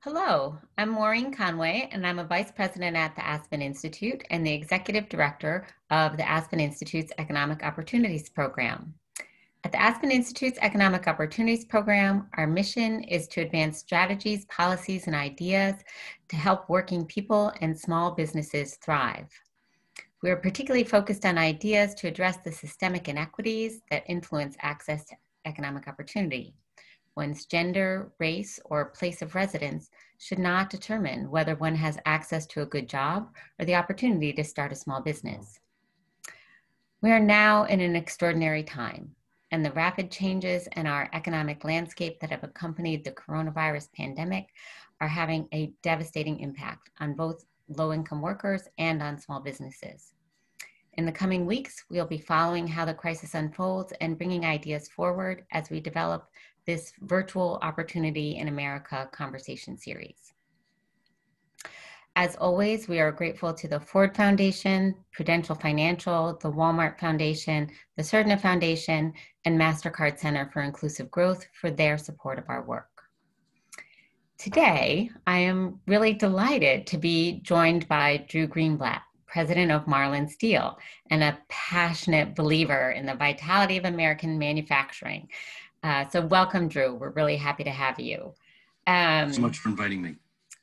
Hello, I'm Maureen Conway, and I'm a Vice President at the Aspen Institute and the Executive Director of the Aspen Institute's Economic Opportunities Program. At the Aspen Institute's Economic Opportunities Program, our mission is to advance strategies, policies, and ideas to help working people and small businesses thrive. We are particularly focused on ideas to address the systemic inequities that influence access to economic opportunity. One's gender, race, or place of residence should not determine whether one has access to a good job or the opportunity to start a small business. We are now in an extraordinary time and the rapid changes in our economic landscape that have accompanied the coronavirus pandemic are having a devastating impact on both low income workers and on small businesses. In the coming weeks, we'll be following how the crisis unfolds and bringing ideas forward as we develop this virtual opportunity in America conversation series. As always, we are grateful to the Ford Foundation, Prudential Financial, the Walmart Foundation, the Surdna Foundation, and MasterCard Center for Inclusive Growth for their support of our work. Today, I am really delighted to be joined by Drew Greenblatt, president of Marlin Steel and a passionate believer in the vitality of American manufacturing. Uh, so, welcome, Drew. We're really happy to have you. Um, so much for inviting me.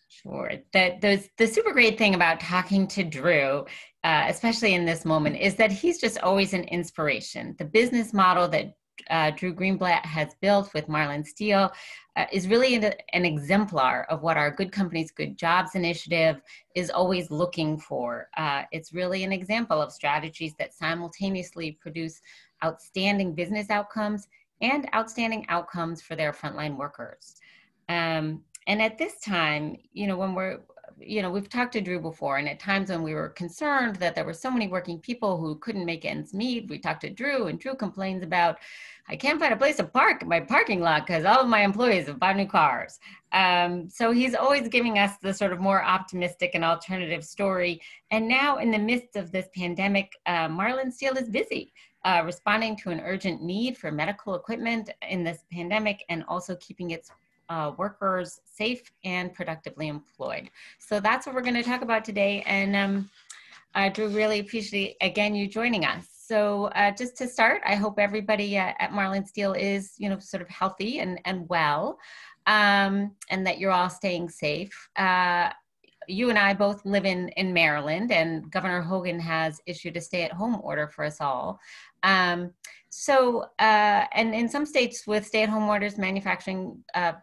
Sure. The, the, the super great thing about talking to Drew, uh, especially in this moment, is that he's just always an inspiration. The business model that uh, Drew Greenblatt has built with Marlin Steel uh, is really an, an, exemplar of what our Good Companies, Good Jobs initiative is always looking for. Uh, it's really an example of strategies that simultaneously produce outstanding business outcomes and outstanding outcomes for their frontline workers. Um, and at this time, you know, when we're, you know, we've talked to Drew before, and at times when we were concerned that there were so many working people who couldn't make ends meet, we talked to Drew, and Drew complains about, I can't find a place to park my parking lot because all of my employees have bought new cars. Um, so he's always giving us the sort of more optimistic and alternative story. And now, in the midst of this pandemic, uh, Marlin Steel is busy. Uh, responding to an urgent need for medical equipment in this pandemic and also keeping its uh, workers safe and productively employed. So that's what we're going to talk about today. And um, uh, Drew, really appreciate again you joining us. So uh, just to start, I hope everybody uh, at Marlin Steel is you know sort of healthy and and well, um, and that you're all staying safe. Uh, you and I both live in in Maryland, and Governor Hogan has issued a stay-at-home order for us all. Um, so, uh, and in some states with stay-at-home orders, manufacturing uh,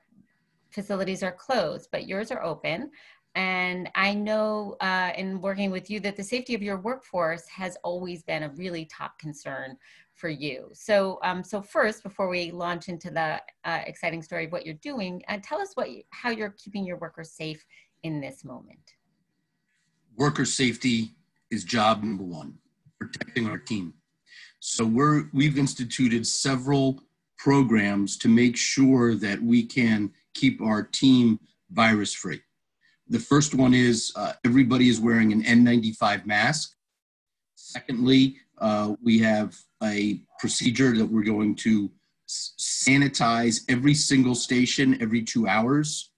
facilities are closed, but yours are open. And I know uh, in working with you that the safety of your workforce has always been a really top concern for you. So, um, so first, before we launch into the uh, exciting story of what you're doing, uh, tell us what you, how you're keeping your workers safe in this moment. Worker safety is job number one, protecting our team. So we're we've instituted several programs to make sure that we can keep our team virus free. The first one is uh, everybody is wearing an N95 mask. Secondly, uh, we have a procedure that we're going to sanitize every single station every two hours.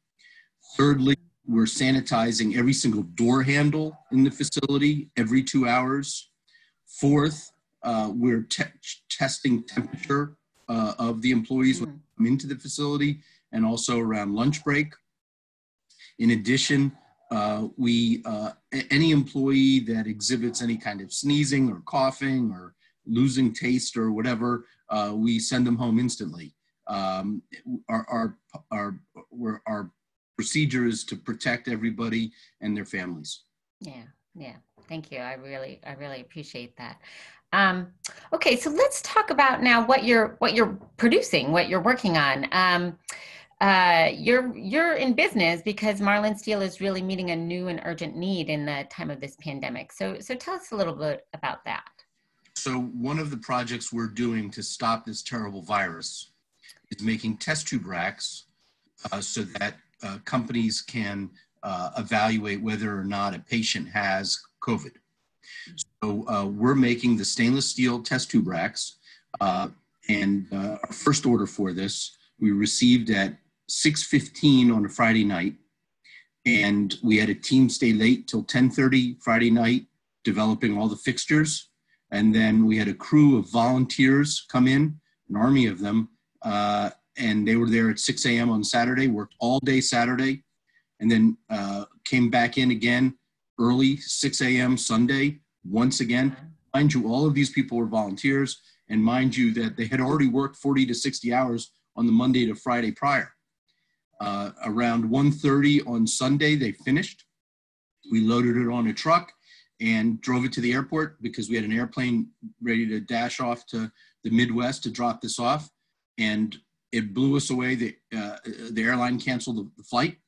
Thirdly, we're sanitizing every single door handle in the facility every two hours. Fourth, uh, we're te testing temperature uh, of the employees when they come into the facility and also around lunch break. In addition, uh, we uh, any employee that exhibits any kind of sneezing or coughing or losing taste or whatever, uh, we send them home instantly. Um, our, our, our, our procedure is to protect everybody and their families. Yeah, yeah. Thank you. I really, I really appreciate that. Um, okay, so let's talk about now what you're what you're producing, what you're working on. Um, uh, you're you're in business because Marlin Steel is really meeting a new and urgent need in the time of this pandemic. So so tell us a little bit about that. So one of the projects we're doing to stop this terrible virus is making test tube racks uh, so that uh, companies can uh, evaluate whether or not a patient has COVID. So uh, we're making the stainless steel test tube racks, uh, and our first order for this we received at 6.15 on a Friday night. and we had a team stay late till 10:30 Friday night developing all the fixtures. And then we had a crew of volunteers come in, an army of them, uh, and they were there at 6 a.m. on Saturday, worked all day Saturday, and then uh, came back in again early 6 a.m. Sunday once again. Mind you, all of these people were volunteers, and mind you that they had already worked 40 to 60 hours on the Monday to Friday prior. Uh, around 1.30 on Sunday, they finished. We loaded it on a truck and drove it to the airport because we had an airplane ready to dash off to the Midwest to drop this off. And it blew us away. The, uh, the airline canceled the, flight.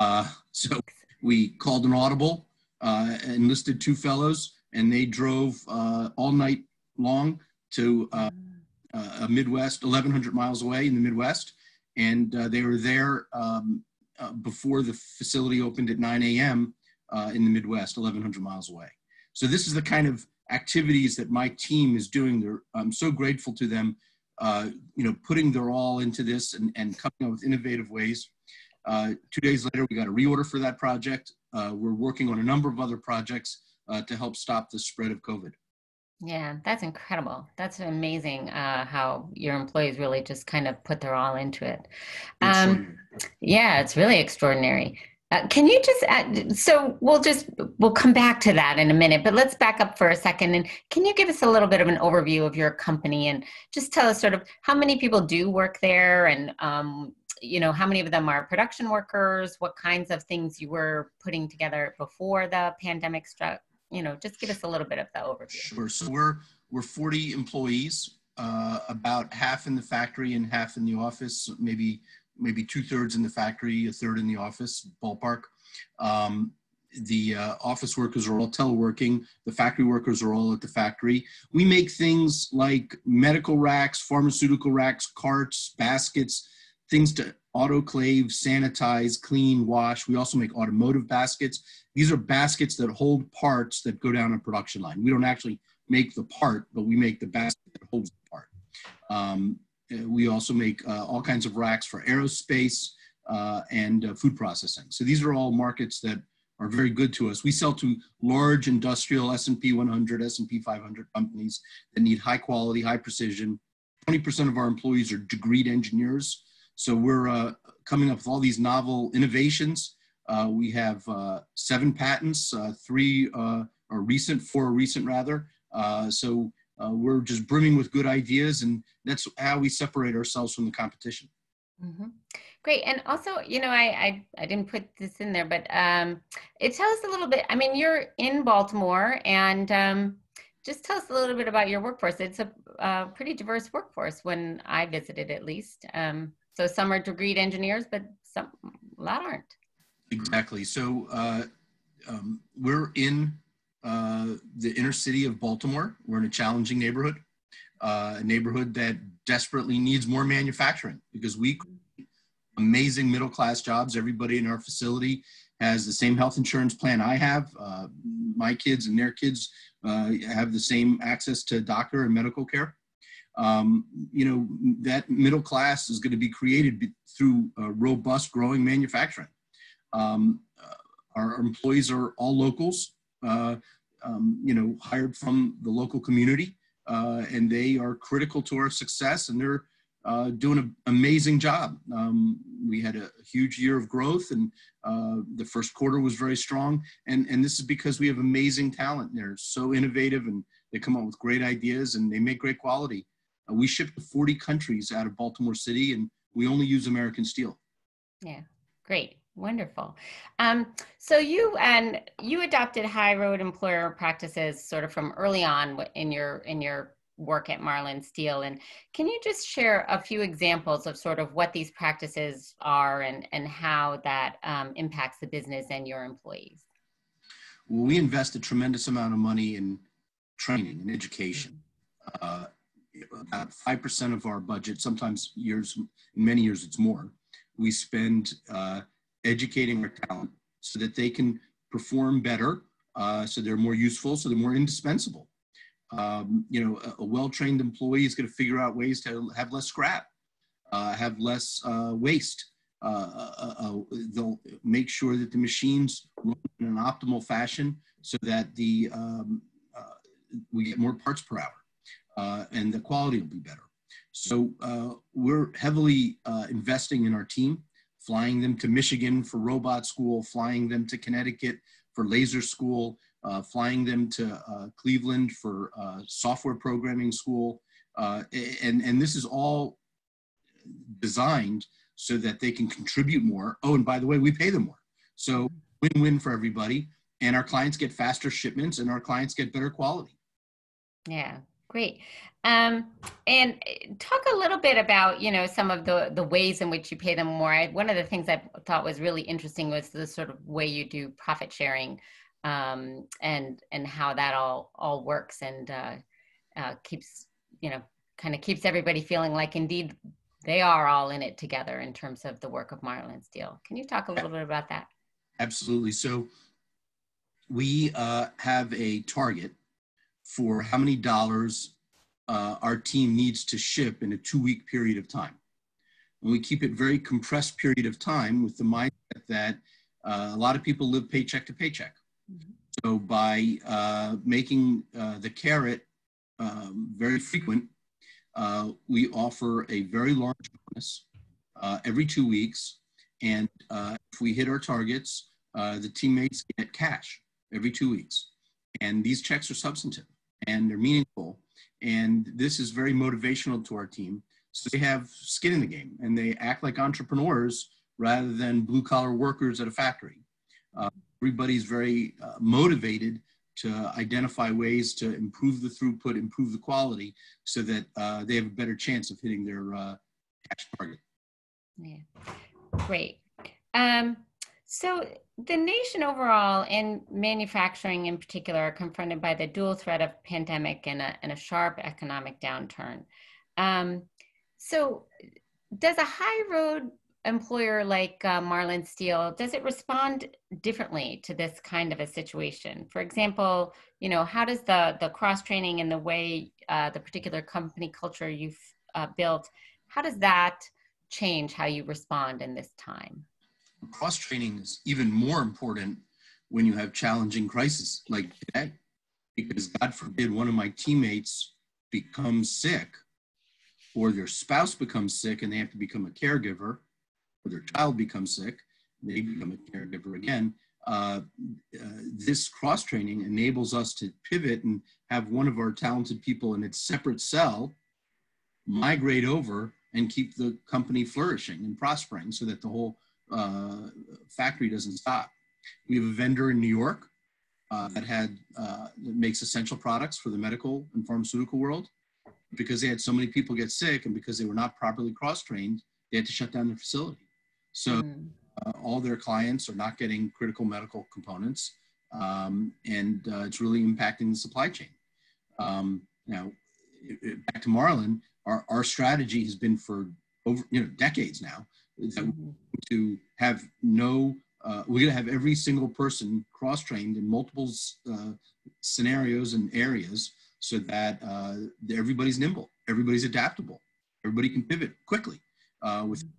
Uh, so we called an audible, uh, enlisted two fellows, and they drove uh, all night long to uh, uh, a Midwest, 1,100 miles away in the Midwest. And they were there um, before the facility opened at 9 a.m in the Midwest, 1,100 miles away. So this is the kind of activities that my team is doing. They're, I'm so grateful to them, uh, you know, putting their all into this and, and coming up with innovative ways. Uh, two days later, we got a reorder for that project. Uh, we're working on a number of other projects uh, to help stop the spread of COVID. Yeah, that's incredible. That's amazing uh, how your employees really just kind of put their all into it. Um, yeah, it's really extraordinary. Uh, can you just add, so we'll just we'll come back to that in a minute but let's back up for a second. And can you give us a little bit of an overview of your company and just tell us sort of how many people do work there and um, you know how many of them are production workers? What kinds of things you were putting together before the pandemic struck? You know just give us a little bit of the overview. Sure. So we're we're 40 employees uh, about half in the factory and half in the office maybe maybe two thirds in the factory, a third in the office, ballpark. Um, the uh, office workers are all teleworking. The factory workers are all at the factory. We make things like medical racks, pharmaceutical racks, carts, baskets, things to autoclave, sanitize, clean, wash. We also make automotive baskets. These are baskets that hold parts that go down a production line. We don't actually make the part, but we make the basket that holds the part. Um, we also make uh, all kinds of racks for aerospace uh, and food processing. So these are all markets that are very good to us. We sell to large industrial S&P 100, S&P 500 companies that need high quality, high precision. 20% of our employees are degreed engineers. So we're uh, coming up with all these novel innovations. Uh, we have uh, seven patents, three are recent, four recent rather. so uh, we're just brimming with good ideas, and that's how we separate ourselves from the competition. Mm-hmm. Great, and also, you know, I, I, I didn't put this in there, but um, it tells us a little bit. I mean, you're in Baltimore, and um, just tell us a little bit about your workforce. It's a, a pretty diverse workforce when I visited, at least. Um, so some are degreed engineers, but some a lot aren't. Exactly. So uh, um, we're in uh, the inner city of Baltimore. We're in a challenging neighborhood, uh, a neighborhood that desperately needs more manufacturing because we amazing middle class jobs. Everybody in our facility has the same health insurance plan I have. Uh, my kids and their kids uh, have the same access to doctor and medical care. Um, you know, that middle class is going to be created through robust growing manufacturing. Um, uh, our employees are all locals uh, um, you know, hired from the local community, uh, and they are critical to our success, and they're uh, doing an amazing job. Um, we had a huge year of growth, and uh, the first quarter was very strong. And, and this is because we have amazing talent. They're so innovative, and they come up with great ideas, and they make great quality. Uh, we ship to 40 countries out of Baltimore City, and we only use American steel. Yeah, great. Wonderful. Um, so you and you adopted high road employer practices sort of from early on in your in your work at Marlin Steel. And can you just share a few examples of sort of what these practices are and, and how that um, impacts the business and your employees? Well, we invest a tremendous amount of money in training and education. Uh, about 5% of our budget, sometimes years, many years it's more, we spend uh, educating our talent so that they can perform better, uh, so they're more useful, so they're more indispensable. Um, you know, a, a well-trained employee is going to figure out ways to have less scrap, uh, have less uh, waste. uh, uh, uh, they'll make sure that the machines run in an optimal fashion so that the um, we get more parts per hour and the quality will be better. So we're heavily investing in our team, flying them to Michigan for robot school, flying them to Connecticut for laser school, uh, flying them to uh, Cleveland for uh, software programming school. and, and this is all designed so that they can contribute more. Oh, and by the way, we pay them more. So win-win for everybody. And our clients get faster shipments and our clients get better quality. Yeah, great. Um, and eh, talk a little bit about, you know, some of the, the ways in which you pay them more. I, one of the things I thought was really interesting was the sort of way you do profit sharing um, and, and how that all, all works and uh, uh, keeps, you know, kind of keeps everybody feeling like indeed they are all in it together in terms of the work of Marlin Steel. Can you talk a little bit about that? Absolutely. So we uh, have a target for how many dollars uh, our team needs to ship in a two week period of time. And we keep it very compressed period of time with the mindset that uh, a lot of people live paycheck to paycheck. Mm-hmm. So by uh, making uh, the carrot um, very frequent, uh, we offer a very large bonus uh, every two weeks. And uh, if we hit our targets, uh, the teammates get cash every two weeks. And these checks are substantive and they're meaningful. And this is very motivational to our team. So they have skin in the game and they act like entrepreneurs rather than blue collar workers at a factory. Uh, everybody's very uh, motivated to identify ways to improve the throughput, improve the quality, so that uh, they have a better chance of hitting their uh, cash target. Yeah, great. Um, so the nation overall and manufacturing in particular are confronted by the dual threat of pandemic and a, and a sharp economic downturn. Um, so does a high road employer like uh, Marlin Steel, does it respond differently to this kind of a situation? For example, you know, how does the, the cross training and the way uh, the particular company culture you've uh, built, how does that change how you respond in this time? Cross training is even more important when you have challenging crises like today, because God forbid one of my teammates becomes sick or their spouse becomes sick and they have to become a caregiver or their child becomes sick, they become a caregiver again. Uh, uh, this cross training enables us to pivot and have one of our talented people in its separate cell migrate over and keep the company flourishing and prospering so that the whole uh, factory doesn't stop. We have a vendor in New York uh, that had uh, that makes essential products for the medical and pharmaceutical world. Because they had so many people get sick and because they were not properly cross trained, they had to shut down their facility. So mm. uh, all their clients are not getting critical medical components, um, and uh, it's really impacting the supply chain. Um, now, it, it, back to Marlin, our, our strategy has been for over you know decades now mm-hmm. To have no uh, we're going to have every single person cross trained in multiple uh, scenarios and areas so that uh, everybody's nimble, everybody's adaptable, everybody can pivot quickly uh, with mm-hmm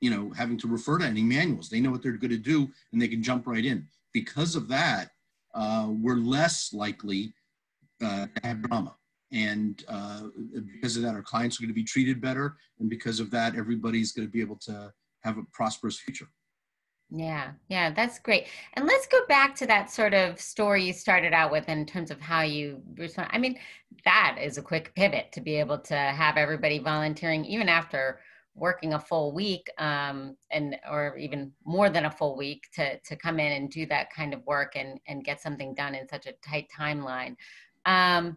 you know, having to refer to any manuals. They know what they're going to do and they can jump right in. Because of that, uh, we're less likely uh, to have drama. And uh, because of that, our clients are going to be treated better. And because of that, everybody's going to be able to have a prosperous future. Yeah, yeah, that's great. And let's go back to that sort of story you started out with in terms of how you respond. I mean, that is a quick pivot to be able to have everybody volunteering even after working a full week um, and or even more than a full week to to come in and do that kind of work and and get something done in such a tight timeline um,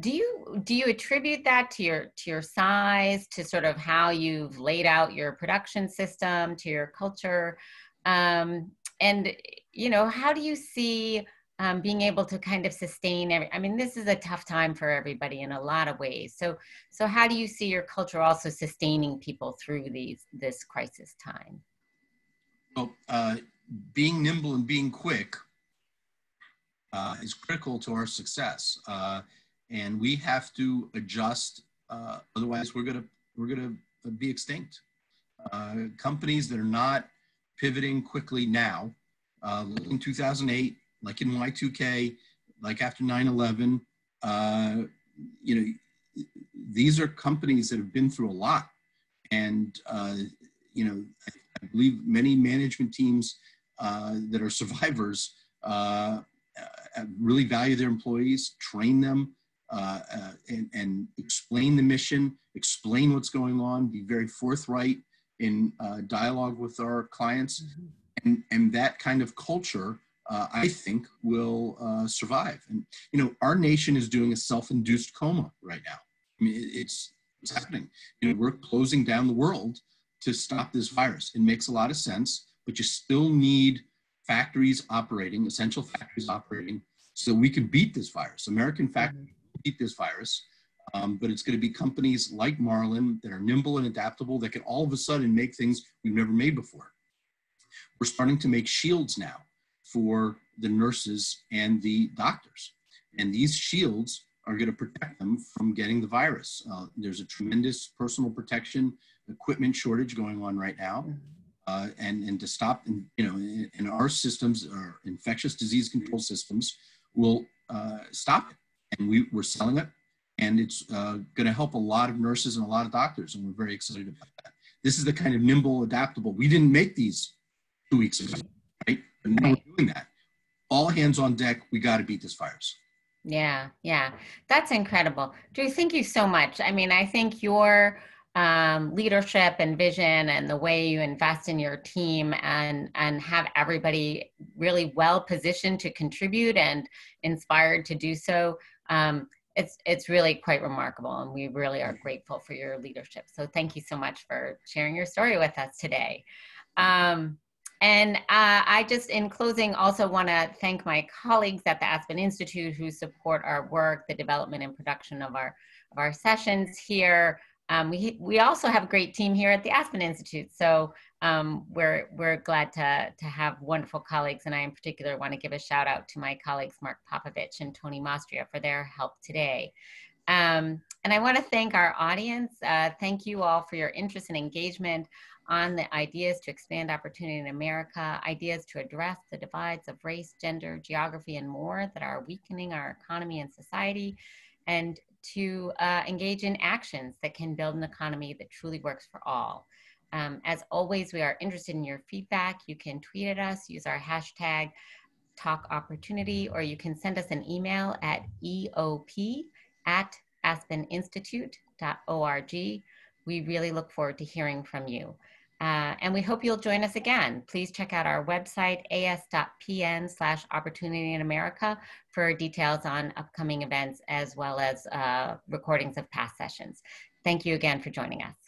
do you do you attribute that to your to your size to sort of how you've laid out your production system to your culture? Um, and you know how do you see um, being able to kind of sustain every i mean this is a tough time for everybody in a lot of ways. So so how do you see your culture also sustaining people through these this crisis time? Well uh, being nimble and being quick uh, is critical to our success. Uh, and we have to adjust uh, otherwise we're gonna we're gonna be extinct. Uh, companies that are not pivoting quickly now, uh, in 2008, like in Y2K, like after 9/11, uh, you know, these are companies that have been through a lot, and uh, you know, I, I, believe many management teams uh, that are survivors really value their employees, train them, uh, uh, and, and, explain the mission, explain what's going on, be very forthright in uh, dialogue with our clients. Mm-hmm. And, and that kind of culture, uh, I think, will uh, survive. And, you know, our nation is doing a self induced coma right now. I mean, it's, it's happening. You know, we're closing down the world to stop this virus. It makes a lot of sense, but you still need factories operating, essential factories operating, so we can beat this virus. American factories mm-hmm beat this virus. Um, but it's going to be companies like Marlin that are nimble and adaptable that can all of a sudden make things we've never made before. We're starting to make shields now for the nurses and the doctors. And these shields are going to protect them from getting the virus. Uh, there's a tremendous personal protection equipment shortage going on right now. Mm-hmm. Uh, and, and to stop, and, you know, and our systems, our infectious disease control systems will uh, stop it and we, we're selling it. And it's uh, going to help a lot of nurses and a lot of doctors, and we're very excited about that. This is the kind of nimble, adaptable. We didn't make these two weeks ago, right? But now we're doing that. All hands on deck. We got to beat this virus. Yeah, yeah, that's incredible. Drew, thank you so much. I mean, I think your um, leadership and vision and the way you invest in your team and and have everybody really well positioned to contribute and inspired to do so um, it's it's really quite remarkable and we really are grateful for your leadership so thank you so much for sharing your story with us today um, and uh, I just, in closing, also want to thank my colleagues at the Aspen Institute who support our work, the development and production of our of our sessions here. Um, we, we also have a great team here at the Aspen Institute. So um, we're, we're glad to, to have wonderful colleagues. And I in particular want to give a shout out to my colleagues, Mark Popovich and Tony Mastria for their help today. Um, and I want to thank our audience. Uh, thank you all for your interest and engagement on the ideas to expand opportunity in America, ideas to address the divides of race, gender, geography, and more that are weakening our economy and society, and to uh, engage in actions that can build an economy that truly works for all. Um, as always, we are interested in your feedback. You can tweet at us, use our hashtag talk opportunity, or you can send us an email at eop at aspeninstitute.org. We really look forward to hearing from you. Uh, and we hope you'll join us again. Please check out our website, as.pn slash opportunity in America for details on upcoming events as well as uh, recordings of past sessions. Thank you again for joining us.